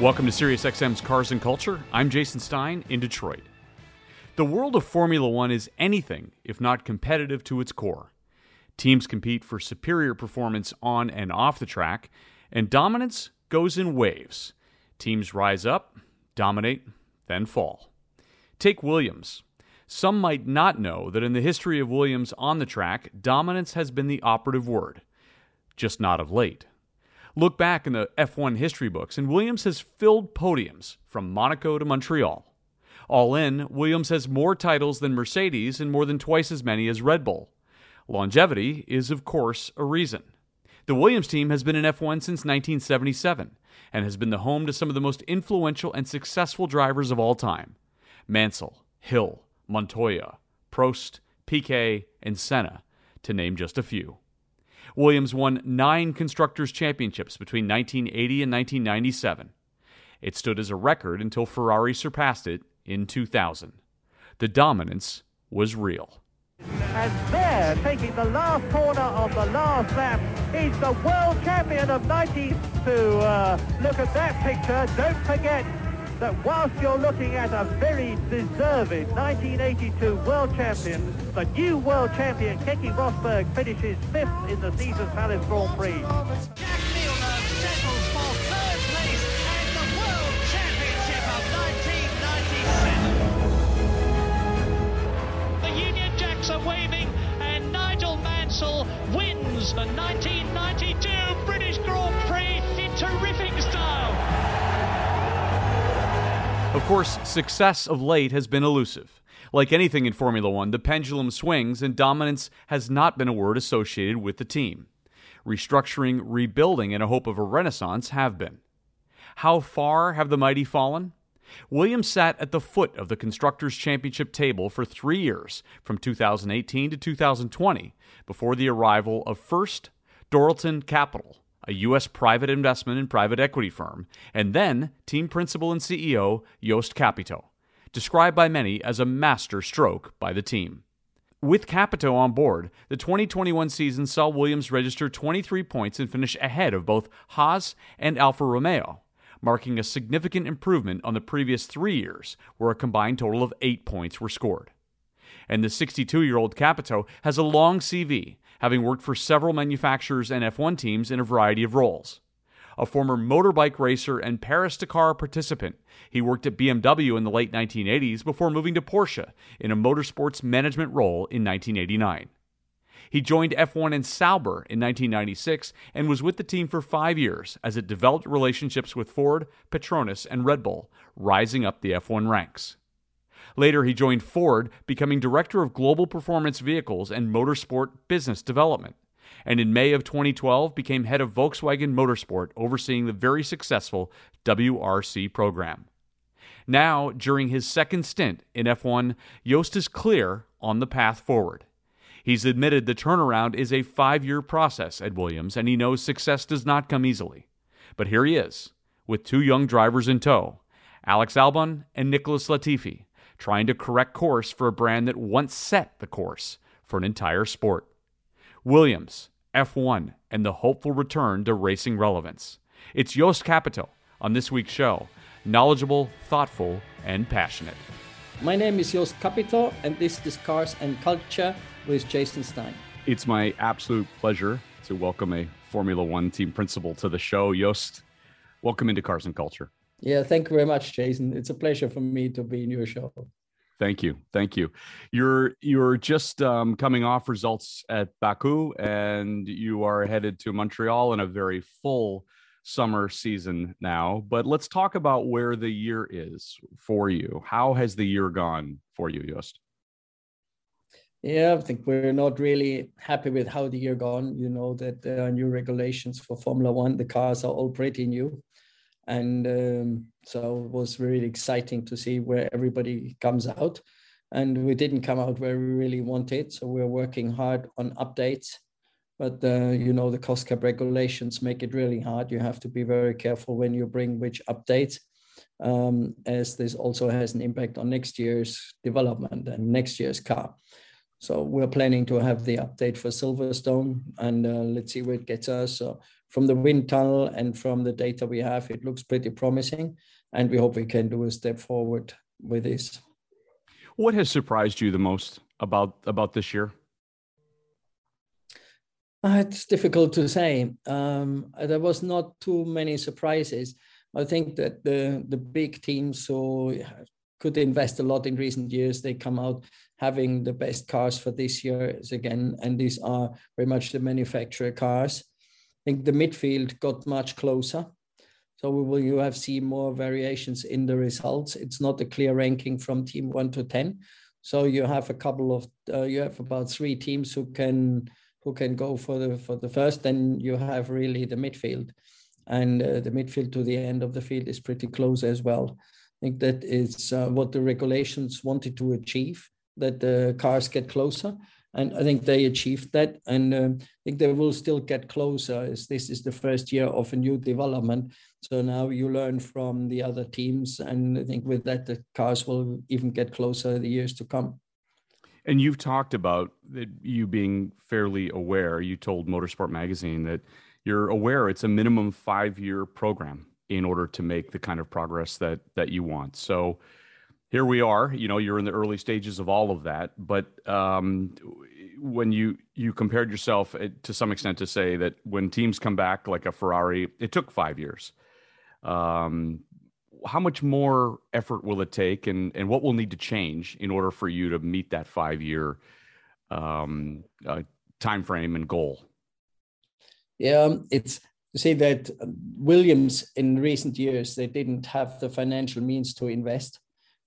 Welcome to SiriusXM's Cars and Culture. I'm Jason Stein in Detroit. The world of Formula One is anything if not competitive to its core. Teams compete for superior performance on and off the track, and dominance goes in waves. Teams rise up, dominate, then fall. Take Williams. Some might not know that in the history of Williams on the track, dominance has been the operative word, just not of late. Look back in the F1 history books, and Williams has filled podiums from Monaco to Montreal. All in, Williams has more titles than Mercedes and more than twice as many as Red Bull. Longevity is, of course, a reason. The Williams team has been in F1 since 1977 and has been the home to some of the most influential and successful drivers of all time Mansell, Hill, Montoya, Prost, Piquet, and Senna, to name just a few. Williams won nine Constructors' Championships between 1980 and 1997. It stood as a record until Ferrari surpassed it in 2000. The dominance was real. And there, taking the last corner of the last lap, is the world champion of 90. To uh, look at that picture, don't forget that whilst you're looking at a very deserving 1982 world champion, the new world champion, Keke Rosberg, finishes fifth in the Caesars Palace Grand Prix. Jacques Villeneuve settles for third place and the world championship of 1997. The Union Jacks are waving and Nigel Mansell wins the 1992 Of course, success of late has been elusive. Like anything in Formula One, the pendulum swings, and dominance has not been a word associated with the team. Restructuring, rebuilding, and a hope of a renaissance have been. How far have the mighty fallen? Williams sat at the foot of the Constructors' Championship table for three years, from 2018 to 2020, before the arrival of first Dorilton Capital, a U.S. private investment and private equity firm, and then team principal and CEO Jost Capito, described by many as a master stroke by the team. With Capito on board, the 2021 season saw Williams register 23 points and finish ahead of both Haas and Alfa Romeo, marking a significant improvement on the previous three years, where a combined total of eight points were scored. And the 62 year old Capito has a long CV, having worked for several manufacturers and F1 teams in a variety of roles. A former motorbike racer and Paris Dakar participant, he worked at BMW in the late 1980s before moving to Porsche in a motorsports management role in 1989. He joined F1 in Sauber in 1996 and was with the team for five years as it developed relationships with Ford, Petronas, and Red Bull, rising up the F1 ranks. Later, he joined Ford, becoming Director of Global Performance Vehicles and Motorsport Business Development. And in May of 2012, became head of Volkswagen Motorsport, overseeing the very successful WRC program. Now, during his second stint in F1, Jost is clear on the path forward. He's admitted the turnaround is a five year process at Williams, and he knows success does not come easily. But here he is, with two young drivers in tow Alex Albon and Nicholas Latifi, trying to correct course for a brand that once set the course for an entire sport. Williams, F1, and the hopeful return to racing relevance. It's Jost Capito on this week's show, knowledgeable, thoughtful, and passionate. My name is Jost Capito, and this is Cars and Culture with Jason Stein. It's my absolute pleasure to welcome a Formula One team principal to the show. Jost, welcome into Cars and Culture. Yeah, thank you very much, Jason. It's a pleasure for me to be in your show. Thank you, thank you. You're you're just um, coming off results at Baku, and you are headed to Montreal in a very full summer season now. But let's talk about where the year is for you. How has the year gone for you, Jost? Yeah, I think we're not really happy with how the year gone. You know that there are new regulations for Formula One. The cars are all pretty new. And um, so it was really exciting to see where everybody comes out. And we didn't come out where we really wanted, so we're working hard on updates. But uh, you know the cost cap regulations make it really hard. You have to be very careful when you bring which updates, um, as this also has an impact on next year's development and next year's car. So we're planning to have the update for Silverstone, and uh, let's see where it gets us. So from the wind tunnel and from the data we have, it looks pretty promising, and we hope we can do a step forward with this. What has surprised you the most about about this year? Uh, it's difficult to say. Um, there was not too many surprises. I think that the the big teams who could invest a lot in recent years, they come out having the best cars for this year again, and these are very much the manufacturer cars think the midfield got much closer. So we will you have seen more variations in the results. It's not a clear ranking from team one to ten. So you have a couple of uh, you have about three teams who can who can go for the for the first. Then you have really the midfield, and uh, the midfield to the end of the field is pretty close as well. I think that is uh, what the regulations wanted to achieve. That the cars get closer, and I think they achieved that. And uh, I think they will still get closer as this is the first year of a new development. So now you learn from the other teams. And I think with that, the cars will even get closer the years to come. And you've talked about you being fairly aware. You told Motorsport Magazine that you're aware it's a minimum five year program in order to make the kind of progress that that you want. So here we are. You know, you're in the early stages of all of that. But um, when you you compared yourself eh, to some extent to say that when teams come back like a Ferrari, it took five years. Um, how much more effort will it take, and and what will need to change in order for you to meet that five year um, uh, time frame and goal? Yeah, it's to say that Williams in recent years they didn't have the financial means to invest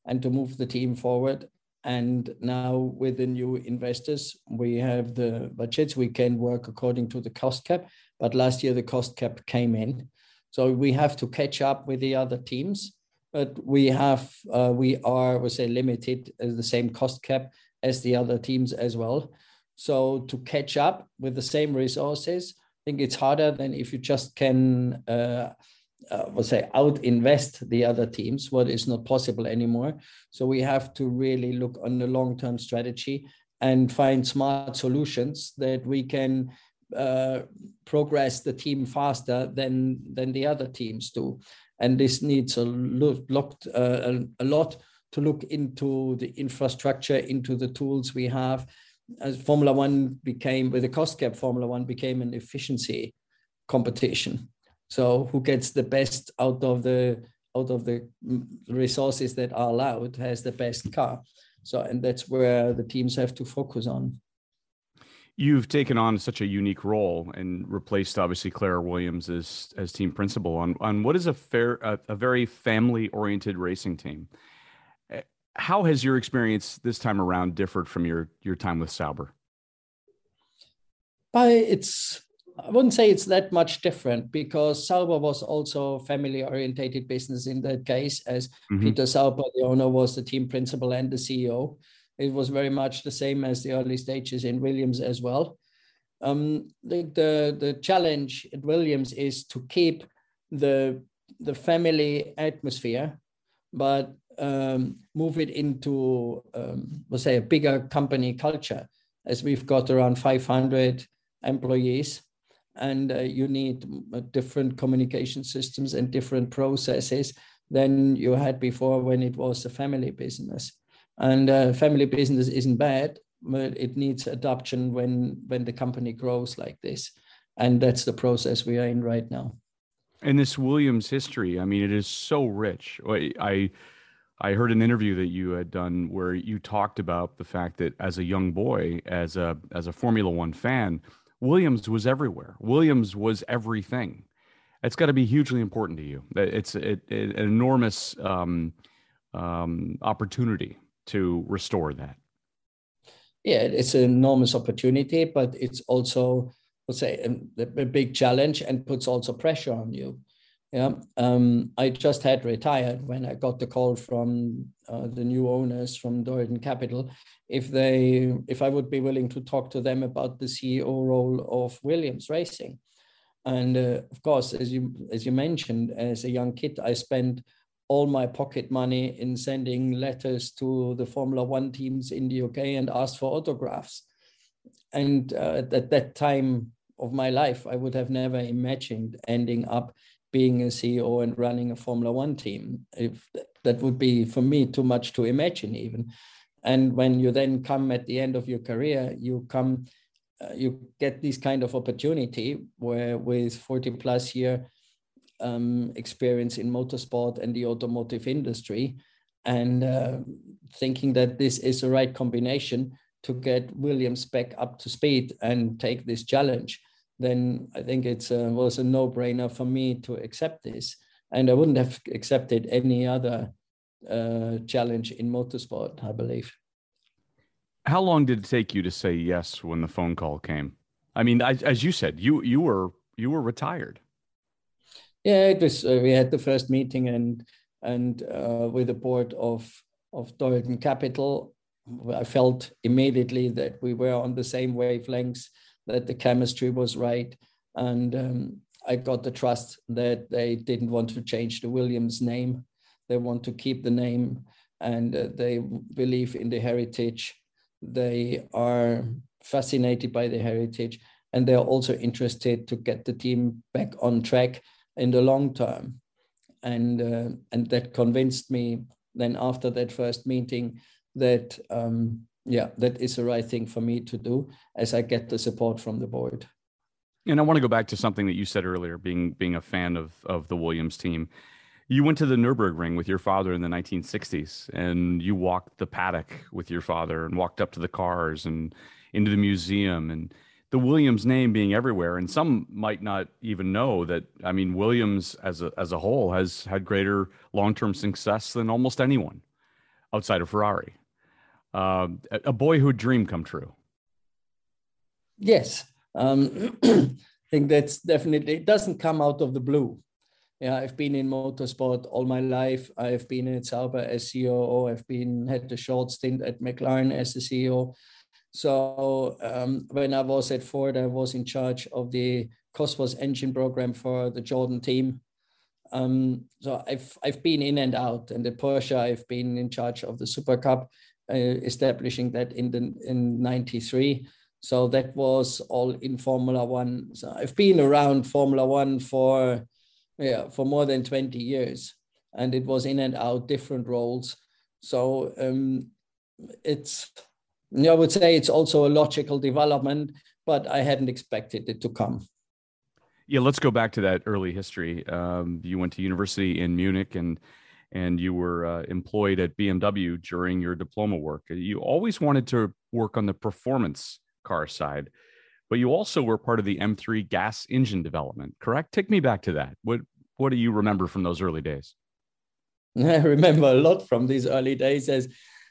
and to move the team forward. And now with the new investors, we have the budgets. We can work according to the cost cap. But last year the cost cap came in, so we have to catch up with the other teams. But we have uh, we are we say limited as the same cost cap as the other teams as well. So to catch up with the same resources, I think it's harder than if you just can uh, uh, we'll say out invest the other teams what is not possible anymore. So we have to really look on the long term strategy and find smart solutions that we can uh, progress the team faster than than the other teams do. And this needs a looked uh, a, lot to look into the infrastructure into the tools we have. As formula one became with the cost cap formula one became an efficiency competition so who gets the best out of the out of the resources that are allowed has the best car. So and that's where the teams have to focus on. You've taken on such a unique role and replaced obviously Claire Williams as as team principal on on what is a fair a, a very family oriented racing team. Eh, how has your experience this time around differed from your your time with Sauber? By it's I wouldn't say it's that much different because Sauber was also a family orientated business in that case, as mm-hmm. Peter Sauber, the owner, was the team principal and the CEO. It was very much the same as the early stages in Williams as well. Um, the, the, the challenge at Williams is to keep the, the family atmosphere, but um, move it into, um, we'll say, a bigger company culture, as we've got around 500 employees and uh, you need uh, different communication systems and different processes than you had before when it was a family business. And uh, family business isn't bad, but it needs adoption when when the company grows like this, and that's the process we are in right now. And this Williams history, I mean, it is so rich. I I heard an interview that you had done where you talked about the fact that as a young boy, as a as a Formula One fan, Williams was everywhere. Williams was everything. It's got to be hugely important to you. It's it, it, an enormous um, um, opportunity to restore that. Yeah, it's an enormous opportunity, but it's also, let's say, a, a big challenge and puts also pressure on you Yeah, um, I just had retired when I got the call from uh, the new owners from Dorilton Capital, if they, if I would be willing to talk to them about the CEO role of Williams Racing, and uh, of course, as you as you mentioned, as a young kid, I spent all my pocket money in sending letters to the Formula One teams in the UK and asked for autographs. And uh, at that time of my life, I would have never imagined ending up being a CEO and running a Formula One team. If that would be for me too much to imagine, even. And when you then come at the end of your career, you come, uh, you get this kind of opportunity where with 40 plus year um, experience in motorsport and the automotive industry, and uh, thinking that this is the right combination to get Williams back up to speed and take this challenge then I think it uh, was a no-brainer for me to accept this. And I wouldn't have accepted any other uh, challenge in motorsport, I believe. How long did it take you to say yes when the phone call came? I mean, I, as you said, you you were you were retired. Yeah, it was. Uh, we had the first meeting and and uh, with the board of of Dorilton Capital, I felt immediately that we were on the same wavelengths that the chemistry was right. And um, I got the trust that they didn't want to change the Williams name. They want to keep the name and uh, they believe in the heritage. They are fascinated by the heritage and they're also interested to get the team back on track in the long term. And, uh, and that convinced me then after that first meeting that um, yeah, that is the right thing for me to do as I get the support from the board. And I want to go back to something that you said earlier, being being a fan of of the Williams team. You went to the Nurburgring with your father in the 1960s, and you walked the paddock with your father, and walked up to the cars and into the museum, and the Williams name being everywhere. And some might not even know that. I mean, Williams as a as a whole has had greater long term success than almost anyone outside of Ferrari uh, a boyhood dream come true? Yes, um, I think that's definitely. It doesn't come out of the blue. Yeah, I've been in motorsport all my life. I've been at Sauber as CEO. I've been had a short stint at McLaren as the CEO. So um, when I was at Ford, I was in charge of the Cosworth engine program for the Jordan team. Um, so I've I've been in and out, and at Porsche I've been in charge of the Super Cup. Uh, establishing that in the in 93 so that was all in formula one. So i've been around formula one for yeah for more than 20 years and it was in and out different roles. So um, it's i would say it's also a logical development but i hadn't expected it to come. Yeah let's go back to that early history. Um, you went to university in munich and and you were uh, employed at BMW during your diploma work. You always wanted to work on the performance car side, but you also were part of the M3 gas engine development, correct? Take me back to that. What what do you remember from those early days? I remember a lot from these early days as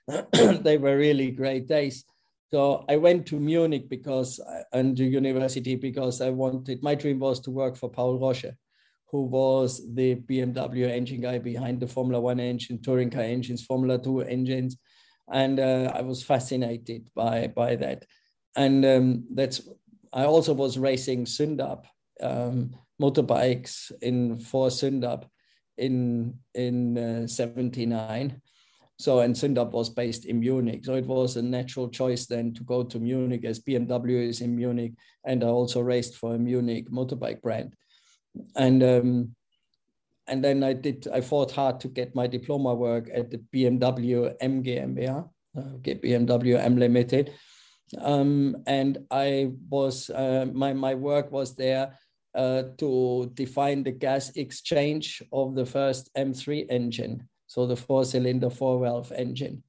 they were really great days. So I went to Munich because and to university because I wanted my dream was to work for Paul Rosche who was the BMW engine guy behind the Formula One engine, touring car engines, Formula Two engines, and uh, I was fascinated by by that. And um, that's I also was racing Zündapp um, motorbikes in for Zündapp in in '79. Uh, so and Zündapp was based in Munich, so it was a natural choice then to go to Munich as BMW is in Munich, and I also raced for a Munich motorbike brand and um, and then I did. I fought hard to get my diploma work at the BMW M GmbH, uh, BMW M Limited, um, and I was uh, my my work was there uh, to define the gas exchange of the first M3 engine, so the four-cylinder, four-valve engine.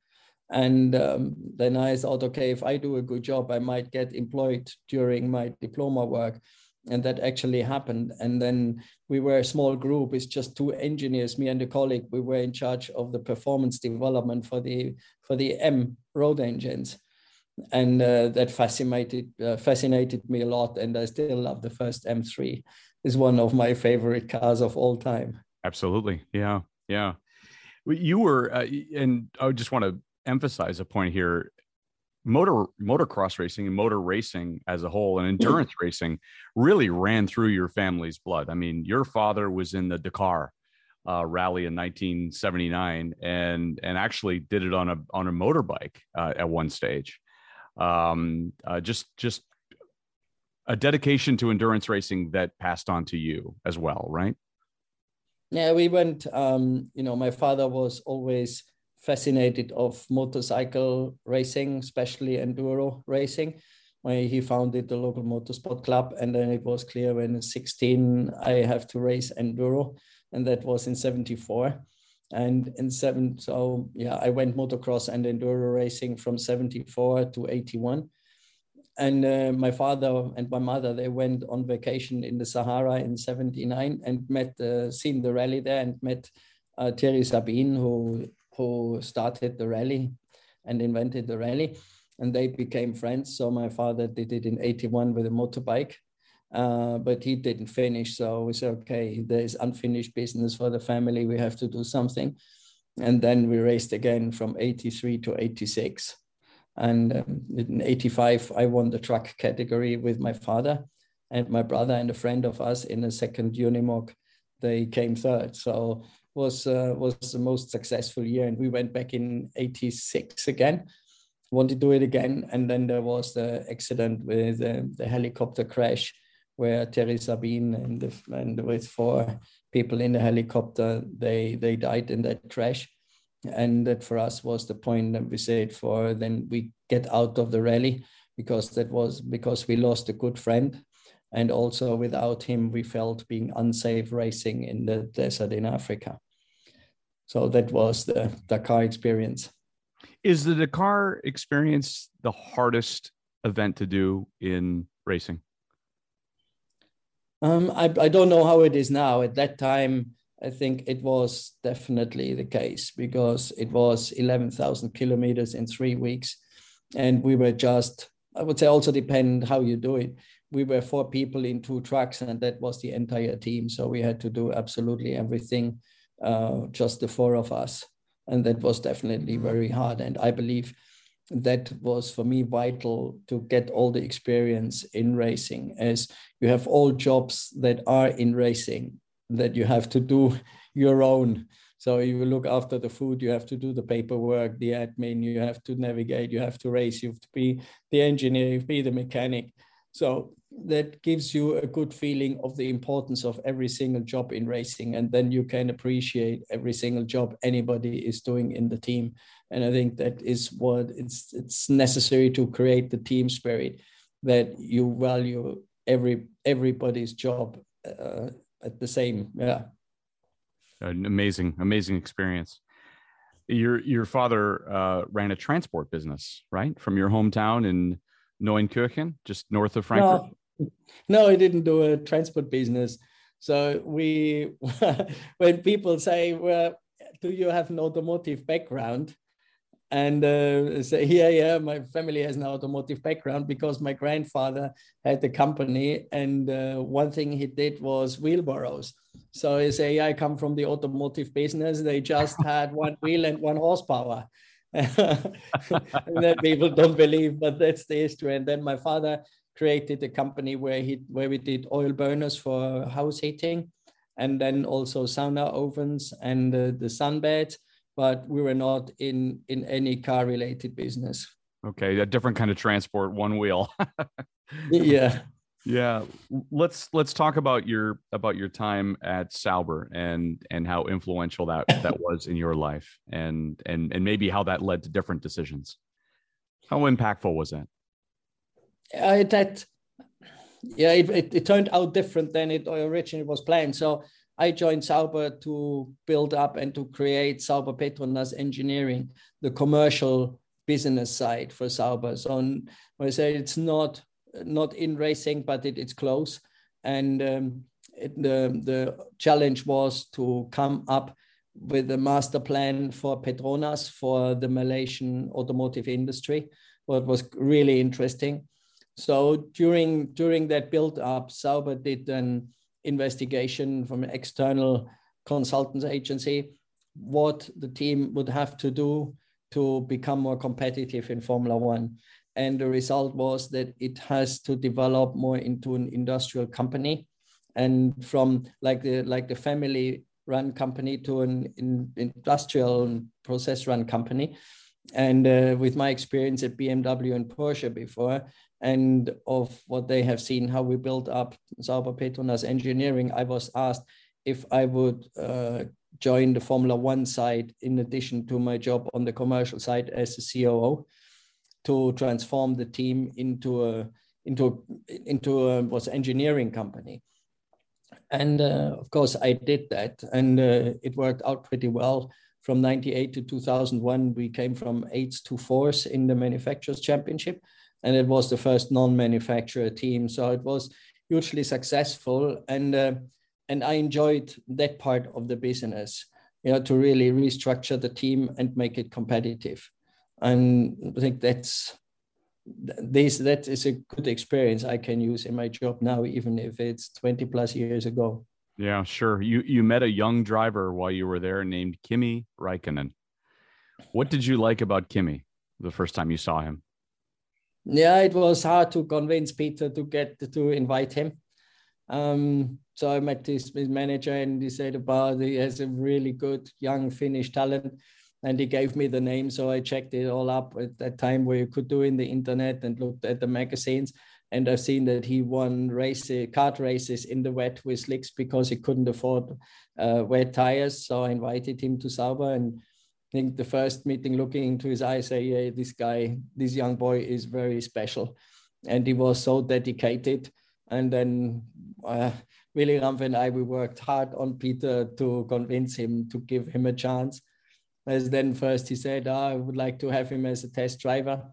And um, then I thought, okay, if I do a good job, I might get employed during my diploma work and that actually happened. And then we were a small group. It's just two engineers, me and a colleague. We were in charge of the performance development for the for the M road engines, and uh, that fascinated uh, fascinated me a lot. And I still love the first M3. is one of my favorite cars of all time. Absolutely, yeah, yeah. You were, uh, and I just want to emphasize a point here. Motor motocross racing and motor racing as a whole and endurance racing really ran through your family's blood. I mean, your father was in the Dakar uh, rally in 1979 and and actually did it on a on a motorbike uh, at one stage. Um, uh, just just a dedication to endurance racing that passed on to you as well, right? Yeah, we went. Um, you know, my father was always fascinated of motorcycle racing, especially enduro racing. When he founded the local motorsport club, and then it was clear when 16 I have to race enduro. And that was in 74 and in seven so yeah i went motocross and enduro racing from 74 to 81 and uh, my father and my mother they went on vacation in the sahara in 79 and met uh, seen the rally there and met uh, thierry sabine who who started the rally and invented the rally and they became friends so my father did it in 81 with a motorbike uh, but he didn't finish. So we said, okay, there's unfinished business for the family. We have to do something. And then we raced again from 83 to 86. And um, in 85, I won the truck category with my father and my brother and a friend of us in a second Unimog. They came third. So was uh, was the most successful year. And we went back in 86 again want to do it again. And then there was the accident with uh, the helicopter crash where Thierry Sabine and, the, and with four people in the helicopter, they, they died in that crash. And that for us was the point that we said for then we get out of the rally because that was because we lost a good friend. And also without him, we felt being unsafe racing in the desert in Africa. So that was the Dakar experience. Is the Dakar experience the hardest event to do in racing? Um, I, I don't know how it is now. At that time, I think it was definitely the case because it was 11,000 kilometers in three weeks. And we were just, I would say, also depend how you do it. We were four people in two trucks, and that was the entire team. So we had to do absolutely everything, uh, just the four of us. And that was definitely very hard. And I believe that was for me vital to get all the experience in racing as you have all jobs that are in racing that you have to do your own so you look after the food you have to do the paperwork the admin you have to navigate you have to race you have to be the engineer you have to be the mechanic so that gives you a good feeling of the importance of every single job in racing and then you can appreciate every single job anybody is doing in the team. And i think that is what it's it's necessary to create the team spirit that you value every everybody's job uh, at the same yeah. An amazing amazing experience. Your your father uh, ran a transport business right? From your hometown in Neunkirchen, just north of Frankfurt? No, no, I didn't do a transport business. So we, when people say, "Well, do you have an automotive background?" and uh, say, "Yeah, yeah, my family has an automotive background because my grandfather had the company, and uh, one thing he did was wheelbarrows." So I say, "I come from the automotive business. They just had one wheel and one horsepower." and that people don't believe, but that's the history. And then my father created a company where he where we did oil burners for house heating, and then also sauna ovens and uh, the sunbeds. But we were not in in any car related business. Okay, a different kind of transport, one wheel. yeah. Yeah, let's let's talk about your about your time at Sauber and and how influential that that was in your life and and and maybe how that led to different decisions. How impactful was that? Uh, that yeah, it, it, it turned out different than it originally was planned. So I joined Sauber to build up and to create Sauber Petronas Engineering, the commercial business side for Sauber. So I say it's not not in racing, but it, it's close. And um, it, the, the challenge was to come up with a master plan for Petronas for the Malaysian automotive industry, what was really interesting. So during during that build up, Sauber did an investigation from an external consultants agency what the team would have to do to become more competitive in Formula One. And the result was that it has to develop more into an industrial company and from like the like the family run company to an in, industrial process run company and uh, with my experience at bmw and porsche before and of what they have seen how we built up sauber petronas engineering i was asked if i would uh, join the formula one side in addition to my job on the commercial side as a coo to transform the team into a into into a was engineering company and uh, of course, I did that, and uh, it worked out pretty well. From 98 to 2001, we came from eights to fours in the manufacturers championship, and it was the first non-manufacturer team. So it was hugely successful, and uh, and I enjoyed that part of the business. You know, to really restructure the team and make it competitive, and I think that's this that is a good experience I can use in my job now, even if it's 20 plus years ago. Yeah, sure. You you met a young driver while you were there named Kimi Raikkonen. What did you like about Kimi the first time you saw him? Yeah, it was hard to convince Peter to get to invite him. Um, so I met his, his manager and he said about he has a really good young Finnish talent and he gave me the name. So I checked it all up at that time where you could do in the internet and looked at the magazines. And I've seen that he won race kart races in the wet with slicks because he couldn't afford uh, wet tires. So I invited him to Sauber and I think the first meeting, looking into his eyes, say, yeah, this guy, this young boy is very special. And he was so dedicated. And then uh, Willy Rampf and I, we worked hard on Peter to convince him to give him a chance. As then first he said, oh, I would like to have him as a test driver.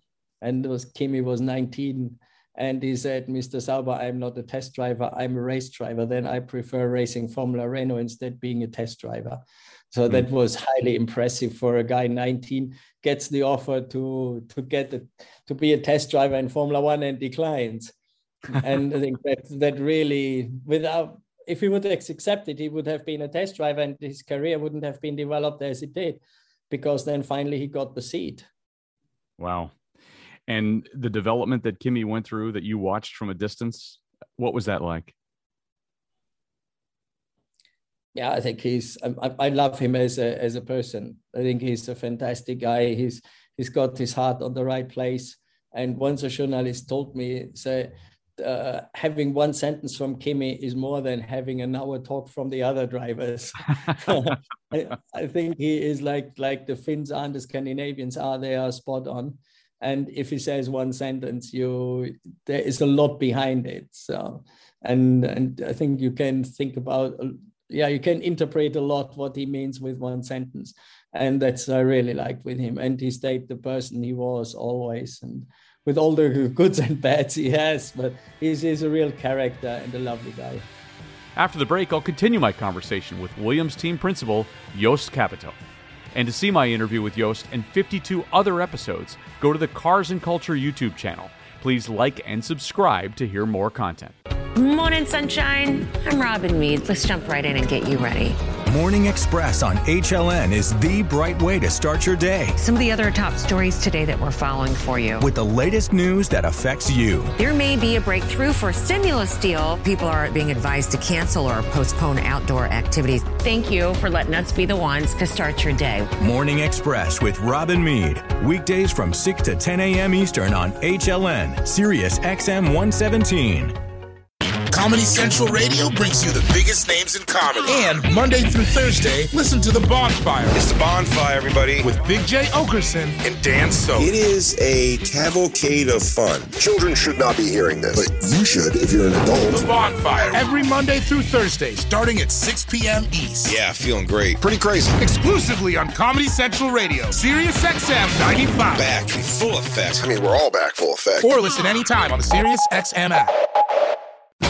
And was Kimi was 19. And he said, Mr. Sauber, I'm not a test driver, I'm a race driver. Then I prefer racing Formula Renault instead being a test driver. So mm. that was highly impressive for a guy 19 gets the offer to to get the, to be a test driver in Formula One and declines. and I think that that really without if he would have accepted, he would have been a test driver and his career wouldn't have been developed as it did because then finally he got the seat. Wow. And the development that Kimi went through that you watched from a distance, what was that like? Yeah, I think he's. I, I love him as a as a person. I think he's a fantastic guy. He's he's got his heart on the right place. And once a journalist told me, say, uh, having one sentence from Kimi is more than having an hour talk from the other drivers. I, I, think he is like like the Finns and the Scandinavians are. They are spot on. And if he says one sentence, you there is a lot behind it. So, and and I think you can think about yeah, you can interpret a lot what he means with one sentence, and that's I really liked with him. And he stayed the person he was always, and with all the goods and bads he has, but he's, he's a real character and a lovely guy. After the break, I'll continue my conversation with Williams team principal Jost Capito. And to see my interview with Jost and 52 other episodes, go to the Cars and Culture YouTube channel. Please like and subscribe to hear more content. Morning, sunshine. I'm Robin Meade. Let's jump right in and get you ready. Morning Express on HLN is the bright way to start your day. Some of the other top stories today that we're following for you. With the latest news that affects you. There may be a breakthrough for a stimulus deal. People are being advised to cancel or postpone outdoor activities. Thank you for letting us be the ones to start your day. Morning Express with Robin Meade. Weekdays from 6 to 10 a.m. Eastern on HLN, Sirius XM 117. Comedy Central Radio brings you the biggest names in comedy. And Monday through Thursday, listen to The Bonfire. It's The Bonfire, everybody. With Big J. Oakerson and Dan So. It is a cavalcade of fun. Children should not be hearing this, but you should if you're an adult. The Bonfire. Every Monday through Thursday, starting at 6 p.m. East. Yeah, feeling great. Pretty crazy. Exclusively on Comedy Central Radio, Sirius XM 95. Back in full effect. I mean, we're all back full effect. Or listen anytime on the Sirius XM app.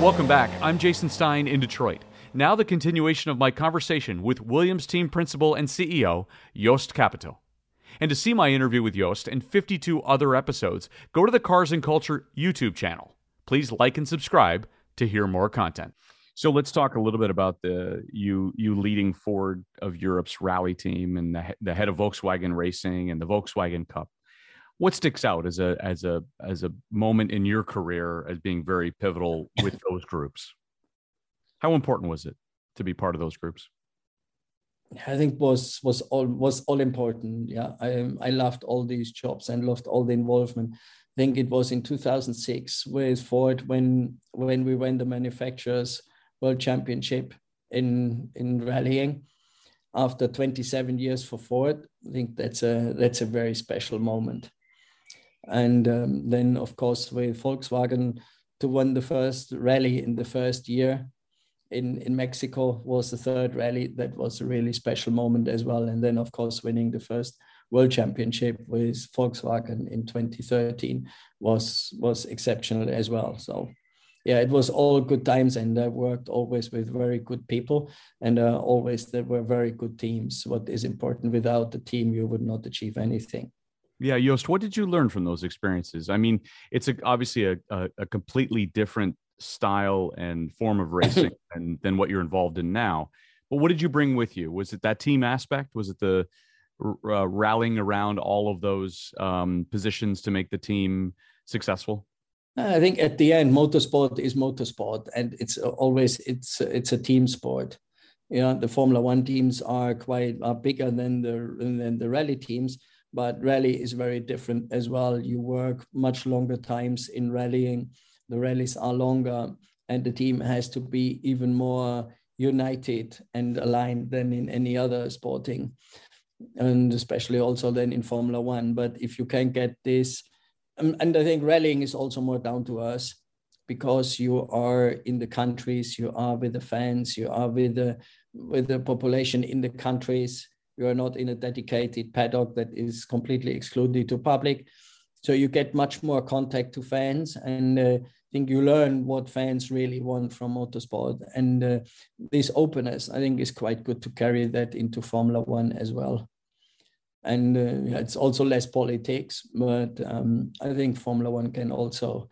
Welcome back. I'm Jason Stein in Detroit. Now, the continuation of my conversation with Williams team principal and CEO, Jost Capito. And to see my interview with Jost and 52 other episodes, go to the Cars and Culture YouTube channel. Please like and subscribe to hear more content. So let's talk a little bit about the you you leading Ford of Europe's rally team and the, the head of Volkswagen Racing and the Volkswagen Cup what sticks out as a as a as a moment in your career as being very pivotal with those groups? How important was it to be part of those groups? I think was was all was all important. Yeah i i loved all these jobs and loved all the involvement. I think it was in 2006 with ford when when we won the manufacturers world championship in in rallying. After 27 years for ford i think that's a that's a very special moment and um, then, of course, with Volkswagen to win the first rally in the first year in, in Mexico was the third rally. That was a really special moment as well. And then, of course, winning the first world championship with Volkswagen in 2013 was was exceptional as well. So yeah, it was all good times, and I worked always with very good people, and uh, always there were very good teams. What is important without the team, you would not achieve anything. Yeah, Jost, what did you learn from those experiences? I mean, it's a, obviously a, a, a completely different style and form of racing than, than what you're involved in now. But what did you bring with you? Was it that team aspect? Was it the uh, rallying around all of those um, positions to make the team successful? I think at the end, motorsport is motorsport, and it's always it's it's a team sport. You know, the Formula One teams are quite are bigger than the than the rally teams, but rally is very different as well. You work much longer times in rallying. The rallies are longer, and the team has to be even more united and aligned than in any other sporting, and especially also then in Formula One. But if you can get this, um, and I think rallying is also more down to us because you are in the countries, you are with the fans, you are with the with the population in the countries you are not in a dedicated paddock that is completely excluded to public. So you get much more contact to fans, and uh, I think you learn what fans really want from motorsport. And uh, this openness, I think, is quite good to carry that into Formula One as well. And uh, it's also less politics, but um, I think Formula One can also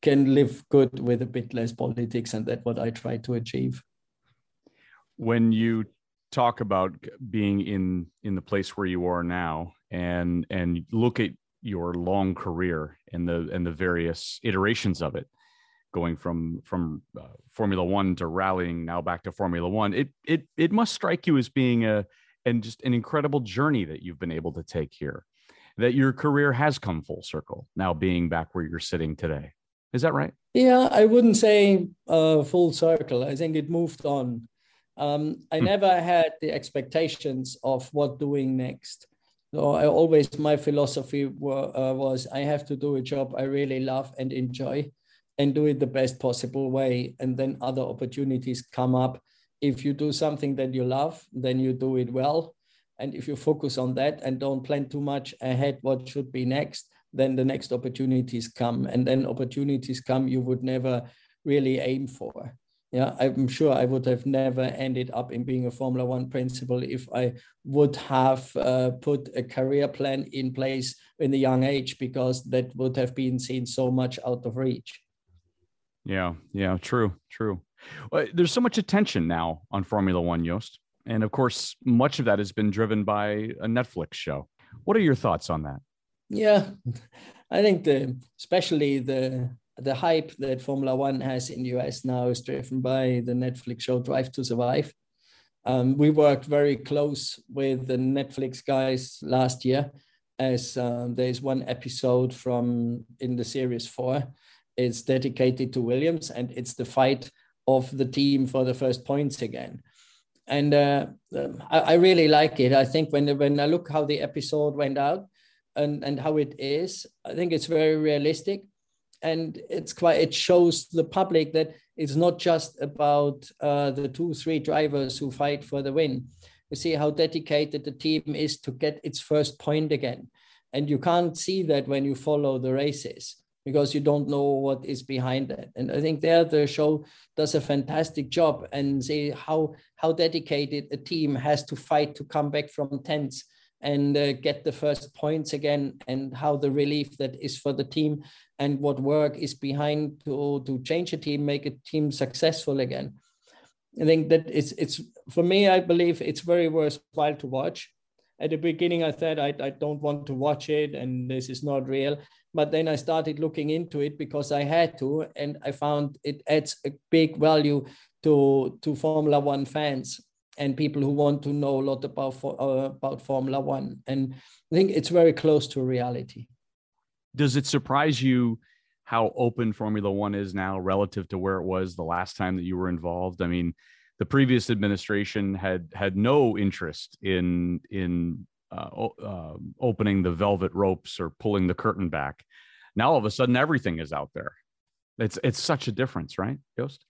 can live good with a bit less politics, and that's what I try to achieve. When you talk about being in in the place where you are now and and look at your long career and the and the various iterations of it going from from uh, formula 1 to rallying now back to formula 1 it it it must strike you as being a and just an incredible journey that you've been able to take here that your career has come full circle now being back where you're sitting today. Is that right? Yeah i wouldn't say uh, full circle. I think it moved on um, I hmm. never had the expectations of what doing next. So I always, my philosophy were, uh, was I have to do a job I really love and enjoy and do it the best possible way. And then other opportunities come up. If you do something that you love, then you do it well. And if you focus on that and don't plan too much ahead what should be next, then the next opportunities come. And then opportunities come you would never really aim for yeah, I'm sure I would have never ended up in being a Formula One principal if I would have uh, put a career plan in place in a young age, because that would have been seen so much out of reach. Yeah, yeah, true, true. Well, there's so much attention now on Formula One, Jost. And of course, much of that has been driven by a Netflix show. What are your thoughts on that? Yeah, I think the especially the the hype that Formula One has in the US now is driven by the Netflix show Drive to Survive. Um, we worked very close with the Netflix guys last year, as um, there's one episode from in the series four. It's dedicated to Williams, and it's the fight of the team for the first points again. And uh, um, I, I, really like it. I think when when I look how the episode went out and, and how it is, I think it's very realistic. And it's quite it shows the public that it's not just about uh, the two, three drivers who fight for the win. You see how dedicated the team is to get its first point again. And you can't see that when you follow the races because you don't know what is behind it. And I think there the show does a fantastic job and see how how dedicated a team has to fight to come back from tense and uh, get the first points again and how the relief that is for the team and what work is behind to to change a team make a team successful again. I think that it's it's for me i believe it's very worthwhile to watch. At the beginning i said I, I don't want to watch it and this is not real but then I started looking into it because I had to, and I found it adds a big value to to Formula One fans and people who want to know a lot about uh, about Formula One. And I think it's very close to reality. Does it surprise you how open Formula One is now relative to where it was the last time that you were involved? I mean, the previous administration had had no interest in in uh, uh, opening the velvet ropes or pulling the curtain back. Now all of a sudden everything is out there. It's it's such a difference, right, Jost?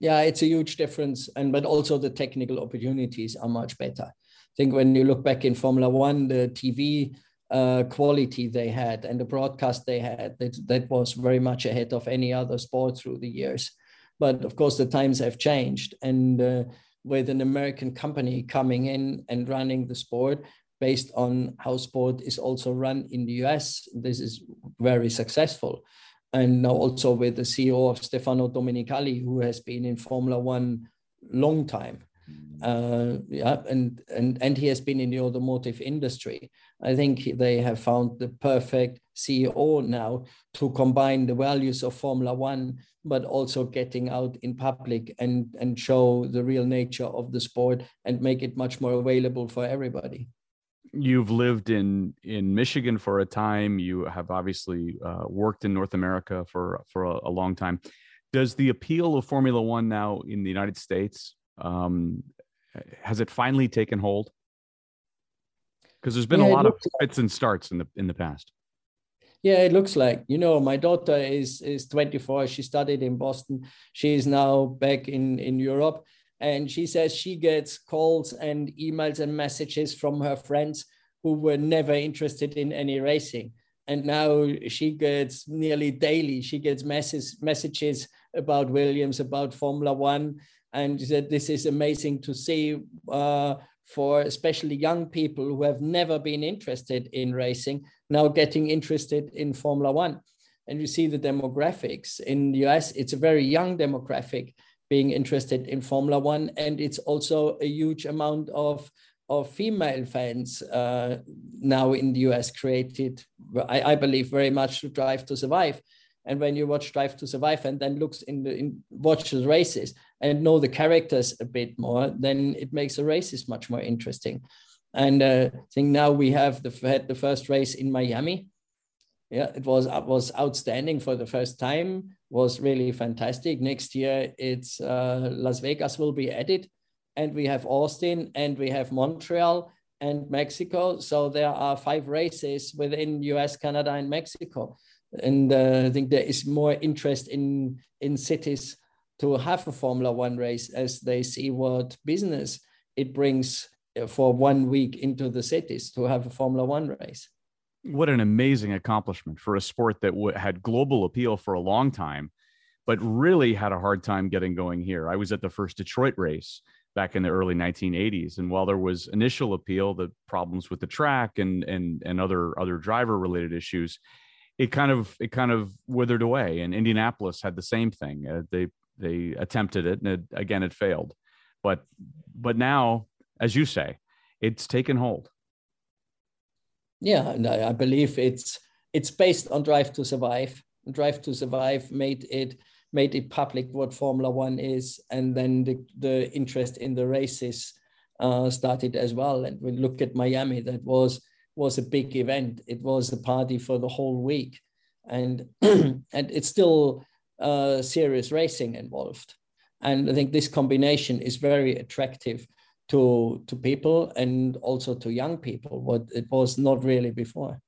Yeah, it's a huge difference, and but also the technical opportunities are much better. I think when you look back in Formula One, the TV uh, quality they had and the broadcast they had, that, that was very much ahead of any other sport through the years. But of course, the times have changed, and uh, with an American company coming in and running the sport, based on how sport is also run in the US. This is very successful. And now also with the CEO of Stefano Domenicali, who has been in Formula One long time. Uh, yeah, and, and, and he has been in the automotive industry. I think they have found the perfect CEO now to combine the values of Formula One, but also getting out in public and, and show the real nature of the sport and make it much more available for everybody you've lived in in Michigan for a time. You have obviously uh, worked in North America for for a, a, long time. Does the appeal of Formula One now in the United States um, has it finally taken hold? Because there's been yeah, a lot of fits and starts in the in the past. Yeah, it looks like you know my daughter is is 24. She studied in Boston. She is now back in in Europe and she says she gets calls and emails and messages from her friends who were never interested in any racing. And now she gets nearly daily, she gets messages, messages about Williams, about Formula One. And she said, This is amazing to see uh, for especially young people who have never been interested in racing, now getting interested in Formula One. And you see the demographics in the US, it's a very young demographic being interested in Formula One. And it's also a huge amount of, of female fans uh, now in the US created, I, I, believe, very much to Drive to Survive. And when you watch Drive to Survive and then looks in the in, watch the races and know the characters a bit more, then it makes the races much more interesting. And uh, I think now we have the had the first race in Miami. Yeah, it was it was outstanding for the first time was really fantastic. Next year, it's uh, Las Vegas will be added, and we have Austin, and we have Montreal and Mexico. So there are five races within US, Canada, and Mexico. And uh, I think there is more interest in in cities to have a Formula One race as they see what business it brings uh, for one week into the cities to have a Formula One race what an amazing accomplishment for a sport that w- had global appeal for a long time, but really had a hard time getting going here. I was at the first Detroit race back in the early 1980s, and while there was initial appeal, the problems with the track and and and other other driver related issues, it kind of it kind of withered away. And Indianapolis had the same thing. Uh, they they attempted it, and it, again, it failed. But but now, as you say, it's taken hold yeah, and I, I believe it's it's based on Drive to Survive. Drive to Survive made it made it public what Formula One is, and then the, the interest in the races uh, started as well. And we look at Miami, that was was a big event. It was a party for the whole week, and and it's still uh, serious racing involved. And I think this combination is very attractive to to people and also to young people, what it was not really before.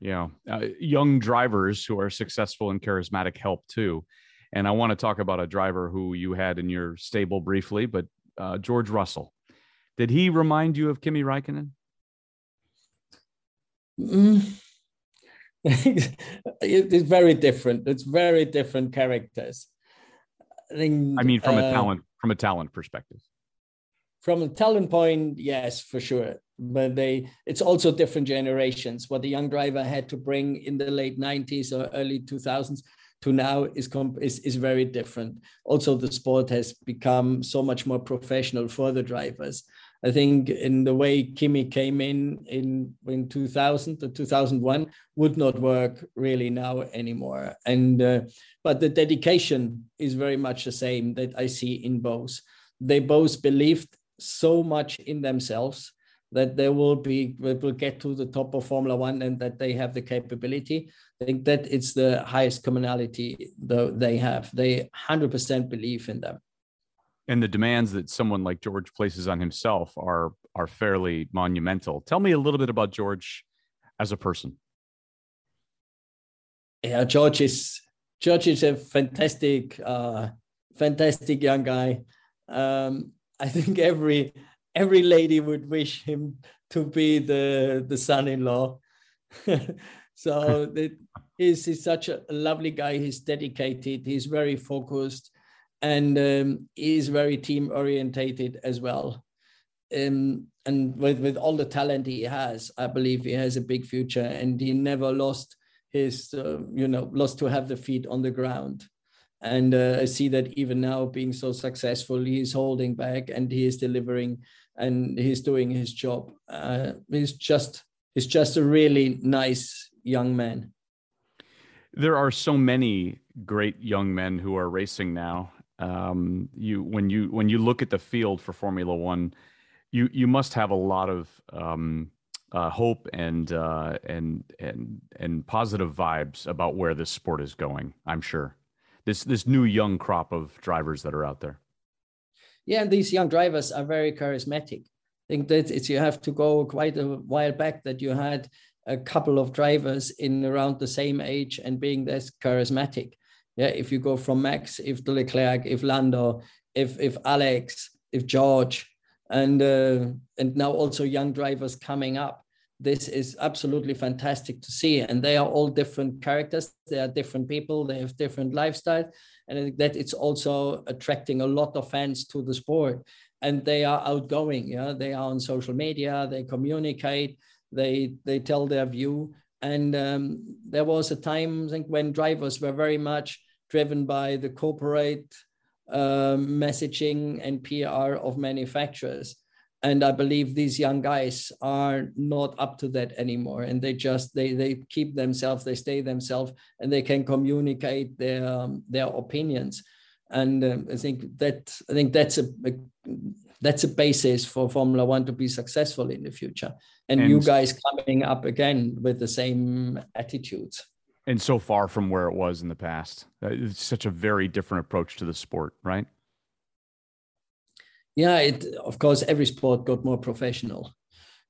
Yeah, uh, young drivers who are successful and charismatic help too. And I want to talk about a driver who you had in your stable briefly, but uh, George Russell. Did he remind you of Kimi Raikkonen? Mm. it's very different. It's very different characters. I, think, I mean, from uh, a talent from a talent perspective. From a talent point, yes, for sure. But they, it's also different generations. What the young driver had to bring in the late '90s or early 2000s to now is, is is very different. Also, the sport has become so much more professional for the drivers. I think in the way Kimi came in in in 2000 to 2001 would not work really now anymore. And uh, but the dedication is very much the same that I see in both. They both believed so much in themselves that they will be will get to the top of Formula One and that they have the capability. I think that it's the highest commonality though they have. They 100% believe in them and the demands that someone like George places on himself are are fairly monumental. Tell me a little bit about George as a person. Yeah, George is George is a fantastic, uh, fantastic young guy. Um, I think every every lady would wish him to be the the son-in-law. so he's, he's such a lovely guy. He's dedicated. He's very focused and um, is very team orientated as well. Um, and with, with all the talent he has, I believe he has a big future. And he never lost his, uh, you know, lost to have the feet on the ground. And uh, I see that even now, being so successful, he's holding back and he is delivering, and he's doing his job. Uh, he's just, he's just a really nice young man. There are so many great young men who are racing now um, you when you when you look at the field for Formula One, you you must have a lot of um, uh, hope and uh, and and and positive vibes about where this sport is going. I'm sure this this new young crop of drivers that are out there. Yeah, and these young drivers are very charismatic. I think that it's you have to go quite a while back that you had a couple of drivers in around the same age and being this charismatic. Yeah, if you go from Max, if De Leclerc, if Lando, if if Alex, if George, and uh, and now also young drivers coming up. This is absolutely fantastic to see, and they are all different characters. They are different people. They have different lifestyles, and that it's also attracting a lot of fans to the sport. And they are outgoing. Yeah, they are on social media. They communicate. They they tell their view. And um, there was a time, I think, when drivers were very much driven by the corporate uh, messaging and PR of manufacturers. And I believe these young guys are not up to that anymore. And they just they they keep themselves, they stay themselves, and they can communicate their um, their opinions. And um, I think that I think that's a, a that's a basis for Formula One to be successful in the future. And, and you guys coming up again with the same attitudes and so far from where it was in the past. Uh, it's such a very different approach to the sport, right? Yeah, it of course every sport got more professional.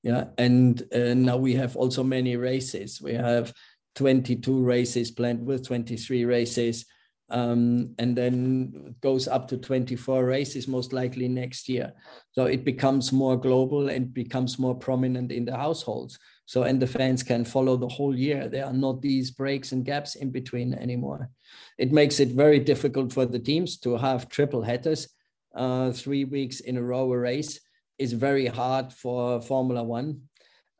Yeah, and uh, now we have also many races. We have 22 races planned with 23 races. Um, and then goes up to 24 races most likely next year. So it becomes more global and becomes more prominent in the households. So, and the fans can follow the whole year. There are not these breaks and gaps in between anymore. It makes it very difficult for the teams to have triple headers, uh, three weeks in a row a race is very hard for Formula One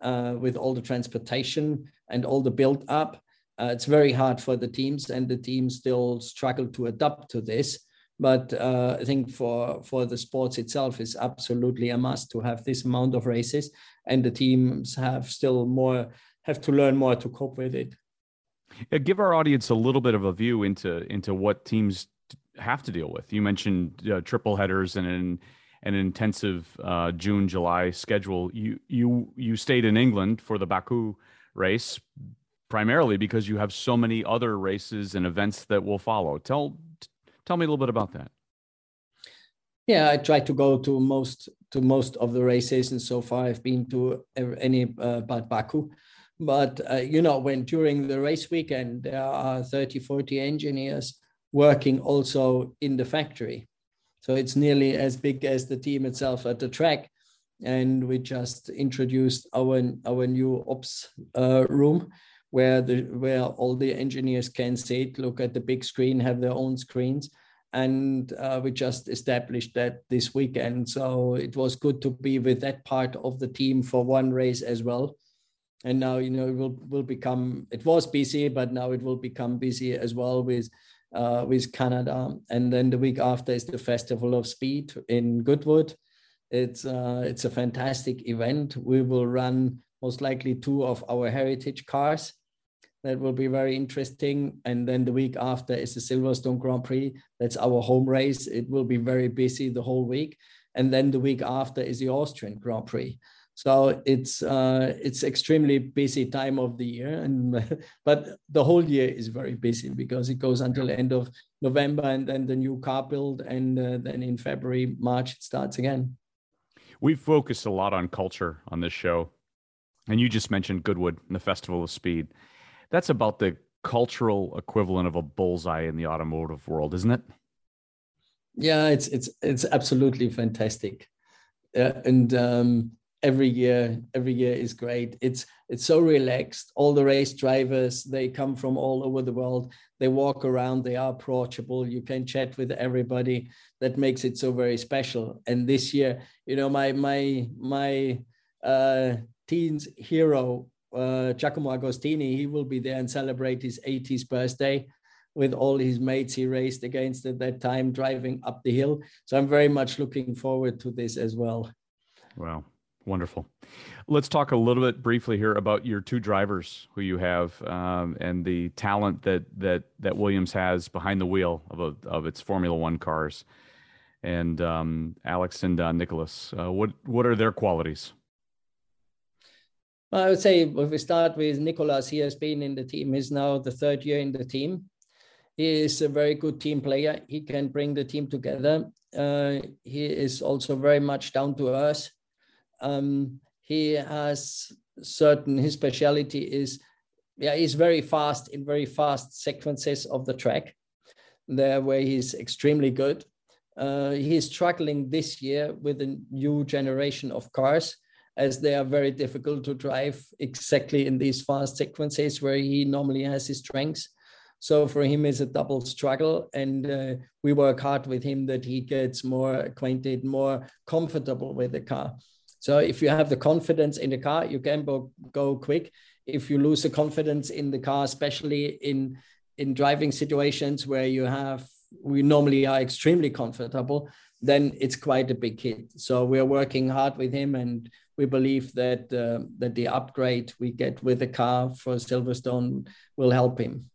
uh, with all the transportation and all the build up. Uh, it's very hard for the teams, and the teams still struggle to adapt to this. But uh, I think for for the sports itself, it's absolutely a must to have this amount of races, and the teams have still more have to learn more to cope with it. Yeah, give our audience a little bit of a view into into what teams have to deal with. You mentioned uh, triple headers and an an intensive uh, June July schedule. You you you stayed in England for the Baku race primarily because you have so many other races and events that will follow. Tell Tell me a little bit about that. Yeah, I try to go to most to most of the races, and so far I've been to any uh, but Baku. But uh, you know, when during the race weekend there are 30, 40 engineers working also in the factory, so it's nearly as big as the team itself at the track. And we just introduced our our new ops uh, room, where the where all the engineers can sit, look at the big screen, have their own screens, and uh, we just established that this weekend. So it was good to be with that part of the team for one race as well. And now you know it will will become. It was busy, but now it will become busy as well with uh, with Canada. And then the week after is the Festival of Speed in Goodwood. It's uh, it's a fantastic event. We will run most likely two of our heritage cars that will be very interesting. And then the week after is the Silverstone Grand Prix. That's our home race. It will be very busy the whole week. And then the week after is the Austrian Grand Prix. So it's uh, it's extremely busy time of the year, and but the whole year is very busy because it goes until the end of November, and then the new car build, and uh, then in February, March it starts again. We focus a lot on culture on this show, and you just mentioned Goodwood and the Festival of Speed that's about the cultural equivalent of a bullseye in the automotive world, isn't it? Yeah, it's it's it's absolutely fantastic, uh, and um, every year every year is great. It's it's so relaxed. All the race drivers they come from all over the world. They walk around. They are approachable. You can chat with everybody. That makes it so very special. And this year, you know, my my my uh, teens hero uh, Giacomo Agostini, he will be there and celebrate his 80th birthday with all his mates he raced against at that time, driving up the hill. So I'm very much looking forward to this as well. Wow, wonderful. Let's talk a little bit briefly here about your two drivers who you have um, and the talent that that that Williams has behind the wheel of a, of its Formula One cars. And um, Alex and uh, Nicholas, uh, what what are their qualities? I would say if we start with Nicholas, he has been in the team. He's now the third year in the team. He is a very good team player. He can bring the team together. Uh, he is also very much down to earth. Um, he has certain, his speciality is, yeah, he's very fast in very fast sequences of the track, there where he's extremely good. Uh, he's struggling this year with a new generation of cars as they are very difficult to drive exactly in these fast sequences where he normally has his strengths. So for him, it's a double struggle, and uh, we work hard with him that he gets more acquainted, more comfortable with the car. So if you have the confidence in the car, you can go, go quick. If you lose the confidence in the car, especially in in driving situations where you have we normally are extremely comfortable, then it's quite a big hit. So we're working hard with him, and we believe that uh, that the upgrade we get with the car for Silverstone will help him.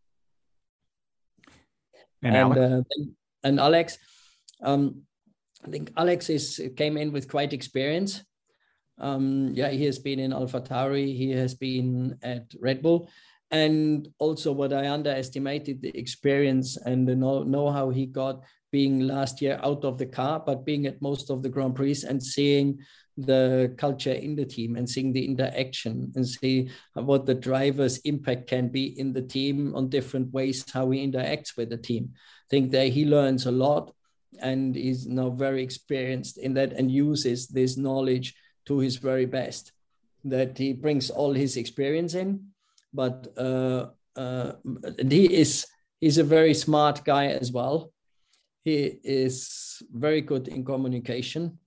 And, and Alex, uh, and Alex um, I think Alex is came in with quite experience. Um, yeah, he has been in AlphaTauri, he has been at Red Bull, and also what I underestimated the experience and the know how he got being last year out of the car, but being at most of the Grand Prix and seeing the culture in the team and seeing the interaction and see what the driver's impact can be in the team on different ways how he interacts with the team. I think that he learns a lot and is now very experienced in that and uses this knowledge to his very best. That he brings all his experience in, but uh, uh, he is he's a very smart guy as well. He is very good in communication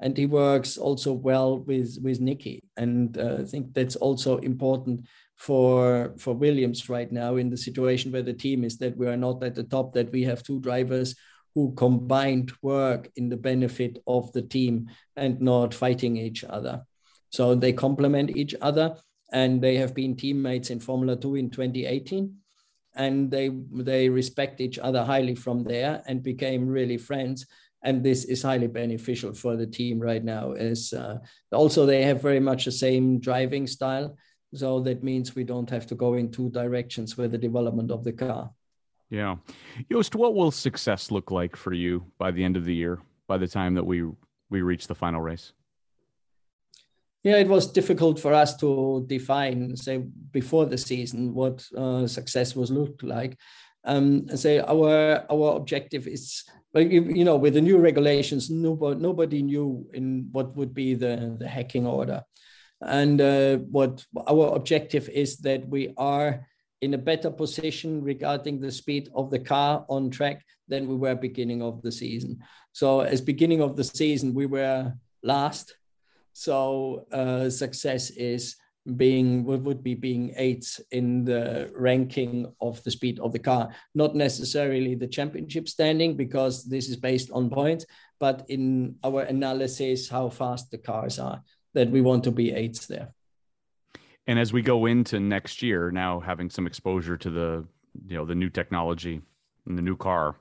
and he works also well with with Nikki. And uh, I think that's also important for for Williams right now in the situation where the team is that we are not at the top, that we have two drivers who combined work in the benefit of the team and not fighting each other. So they complement each other, and they have been teammates in Formula Two in 2018 and they they respect each other highly from there and became really friends. And this is highly beneficial for the team right now as uh, also they have very much the same driving style. So that means we don't have to go in two directions with the development of the car yeah Jost what will success look like for you by the end of the year by the time that we we reached the final race? Yeah, it was difficult for us to define, say, before the season, what uh, success was looked like. Um, say our our objective is, you, you know, with the new regulations, nobody nobody knew in what would be the the hacking order, and uh, what our objective is that we are in a better position regarding the speed of the car on track than we were beginning of the season. So as beginning of the season, we were last so uh, success is being would be being eighth in the ranking of the speed of the car, not necessarily the championship standing because this is based on points, but in our analysis how fast the cars are that we want to be eighth there. And as we go into next year, now having some exposure to the you know the new technology and the new car,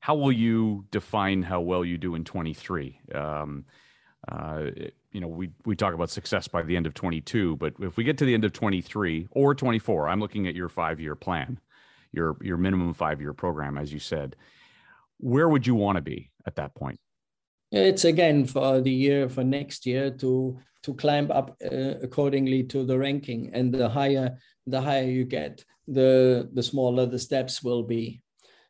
how will you define how well you do in 23? Um, uh, you know, we we talk about success by the end of 22, but if we get to the end of 23 or 24, I'm looking at your five year plan, your your minimum five year program, as you said. Where would you want to be at that point? It's again for the year for next year to to climb up uh, accordingly to the ranking, and the higher the higher you get, the the smaller the steps will be.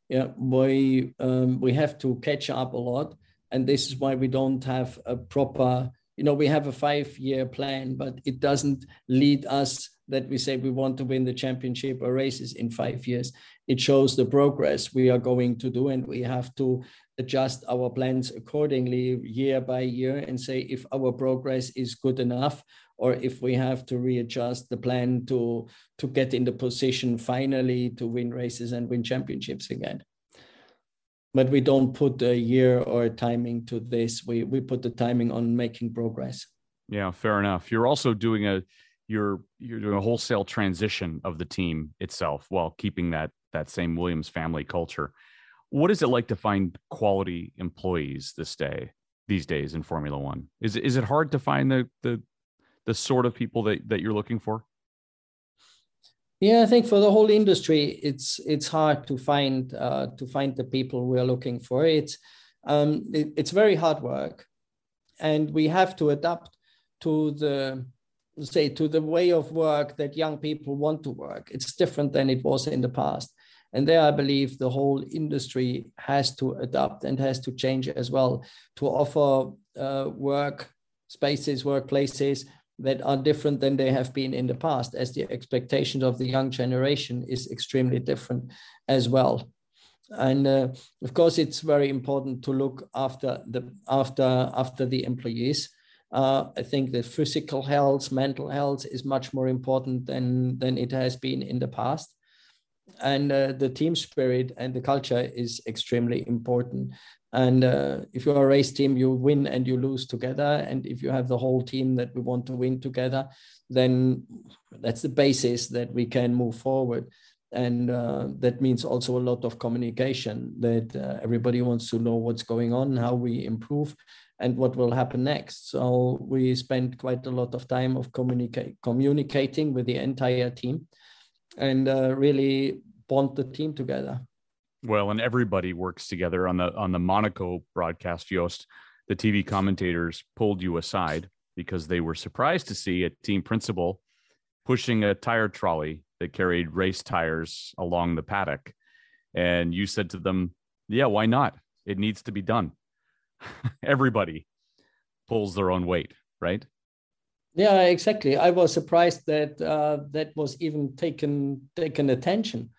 Yeah, we um, we have to catch up a lot and this is why we don't have a proper you know we have a five year plan but it doesn't lead us that we say we want to win the championship or races in five years it shows the progress we are going to do and we have to adjust our plans accordingly year by year and say if our progress is good enough or if we have to readjust the plan to to get in the position finally to win races and win championships again but we don't put a year or a timing to this. We we put the timing on making progress. Yeah, fair enough. You're also doing a you're you're doing a wholesale transition of the team itself while keeping that that same Williams family culture. What is it like to find quality employees this day these days in Formula One? Is is it hard to find the the the sort of people that, that you're looking for? Yeah, I think for the whole industry, it's it's hard to find uh, to find the people we are looking for. It's um, it, it's very hard work, and we have to adapt to the say to the way of work that young people want to work. It's different than it was in the past, and there I believe the whole industry has to adapt and has to change as well to offer uh, work spaces, workplaces that are different than they have been in the past, as the expectations of the young generation is extremely different as well. And uh, of course, it's very important to look after the after after the employees. Uh, I think that physical health, mental health is much more important than than it has been in the past. And uh, the team spirit and the culture is extremely important. And uh, if you're a race team you win and you lose together. And if you have the whole team that we want to win together then that's the basis that we can move forward and uh, that means also a lot of communication that uh, everybody wants to know what's going on how we improve and what will happen next so we spend quite a lot of time of communicate communicating with the entire team and uh, really bond the team together. Well, and everybody works together on the on the Monaco broadcast. Jost, the TV commentators pulled you aside because they were surprised to see a team principal pushing a tire trolley that carried race tires along the paddock, and you said to them, "Yeah, why not? It needs to be done." everybody pulls their own weight, right? Yeah, exactly. I was surprised that uh, that was even taken taken attention.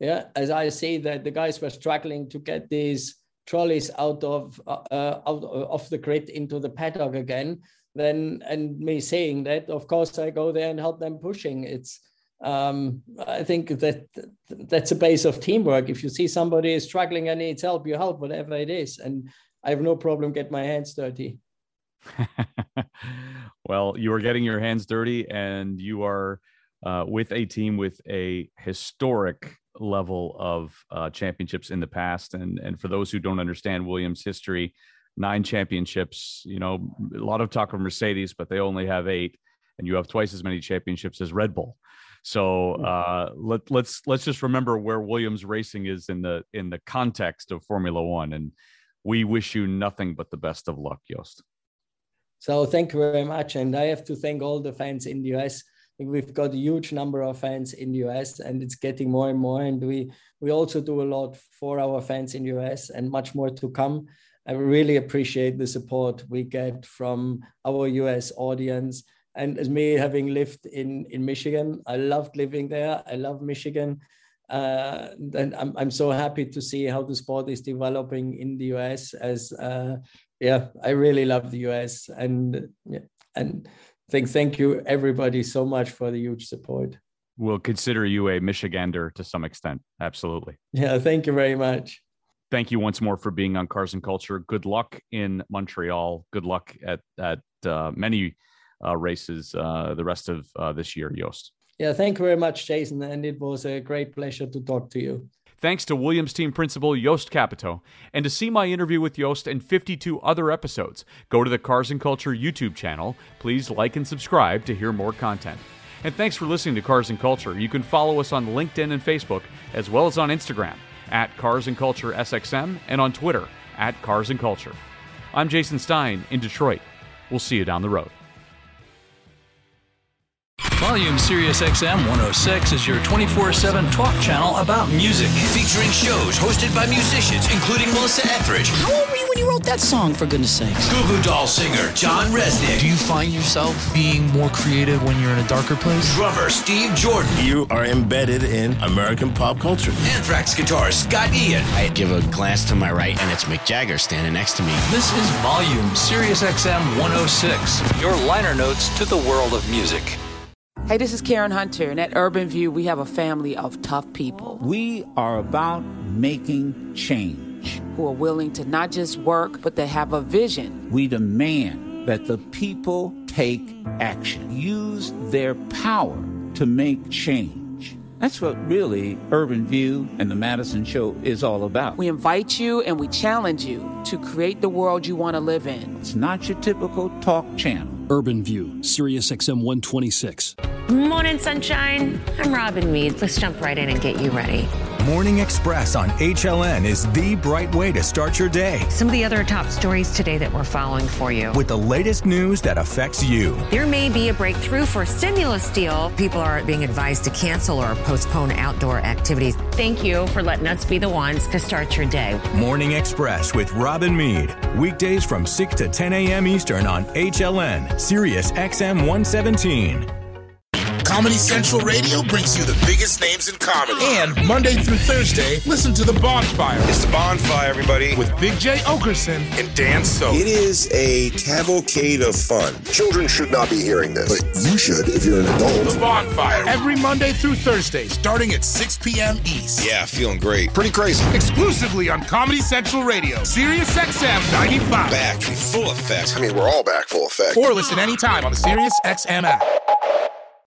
Yeah, as I see that the guys were struggling to get these trolleys out of uh, uh out of the grid into the paddock again. Then and me saying that, of course, I go there and help them pushing. It's um, I think that that's a base of teamwork. If you see somebody is struggling and needs help, you help whatever it is, and I have no problem get my hands dirty. well, you are getting your hands dirty, and you are uh, with a team with a historic level of uh, championships in the past. And and for those who don't understand Williams' history, nine championships. You know, a lot of talk of Mercedes, but they only have eight, and you have twice as many championships as Red Bull. So hmm. uh, let let's let's just remember where Williams Racing is in the in the context of Formula One, and We wish you nothing but the best of luck, Jost. So thank you very much. And I have to thank all the fans in the US. We've got a huge number of fans in the US and it's getting more and more. And we, we also do a lot for our fans in the US and much more to come. I really appreciate the support we get from our US audience. And as me having lived in, in Michigan, I loved living there. I love Michigan. Uh, and I'm, I'm so happy to see how the sport is developing in the US as uh, yeah, I really love the US and yeah, and think thank you everybody so much for the huge support. We'll consider you a Michigander to some extent. Absolutely. Yeah, thank you very much. Thank you once more for being on Cars and Culture. Good luck in Montreal. Good luck at at uh, many races uh, the rest of uh, this year, Jost. Yeah, thank you very much, Jason, and it was a great pleasure to talk to you. Thanks to Williams team principal Jost Capito. And to see my interview with Jost and 52 other episodes, go to the Cars and Culture YouTube channel. Please like and subscribe to hear more content. And thanks for listening to Cars and Culture. You can follow us on LinkedIn and Facebook, as well as on Instagram at Cars and Culture SXM and on Twitter at Cars and Culture. I'm Jason Stein in Detroit. We'll see you down the road. Volume Sirius XM 106 is your 24 7 talk channel about music. Featuring shows hosted by musicians, including Melissa Etheridge. How old were you when you wrote that song, for goodness sakes? Goo Goo Doll singer John Rzeznik. Do you find yourself being more creative when you're in a darker place? Drummer Steve Jordan. You are embedded in American pop culture. Anthrax guitarist Scott Ian. I give a glance to my right and it's Mick Jagger standing next to me. This is Volume Sirius XM 106, your liner notes to the world of music. Hey, this is Karen Hunter, and at Urban View, we have a family of tough people. We are about making change. Who are willing to not just work, but they have a vision. We demand that the people take action, use their power to make change. That's what really Urban View and the Madison Show is all about. We invite you and we challenge you to create the world you want to live in. It's not your typical talk channel. Urban View, Sirius XM 126. Morning, sunshine. I'm Robin Meade. Let's jump right in and get you ready. Morning Express on HLN is the bright way to start your day. Some of the other top stories today that we're following for you. With the latest news that affects you. There may be a breakthrough for stimulus deal. People are being advised to cancel or postpone outdoor activities. Thank you for letting us be the ones to start your day. Morning Express with Robin Meade. Weekdays from 6 to 10 a.m. Eastern on HLN, Sirius XM 117. Comedy Central Radio brings you the biggest names in comedy. And Monday through Thursday, listen to The Bonfire. It's The Bonfire, everybody. With Big J. Oakerson and Dan So. It is a cavalcade of fun. Children should not be hearing this, but you should if you're an adult. The Bonfire. Every Monday through Thursday, starting at 6 p.m. East. Yeah, feeling great. Pretty crazy. Exclusively on Comedy Central Radio, Sirius XM 95. Back in full effect. I mean, we're all back full effect. Or listen anytime on the Sirius XM app.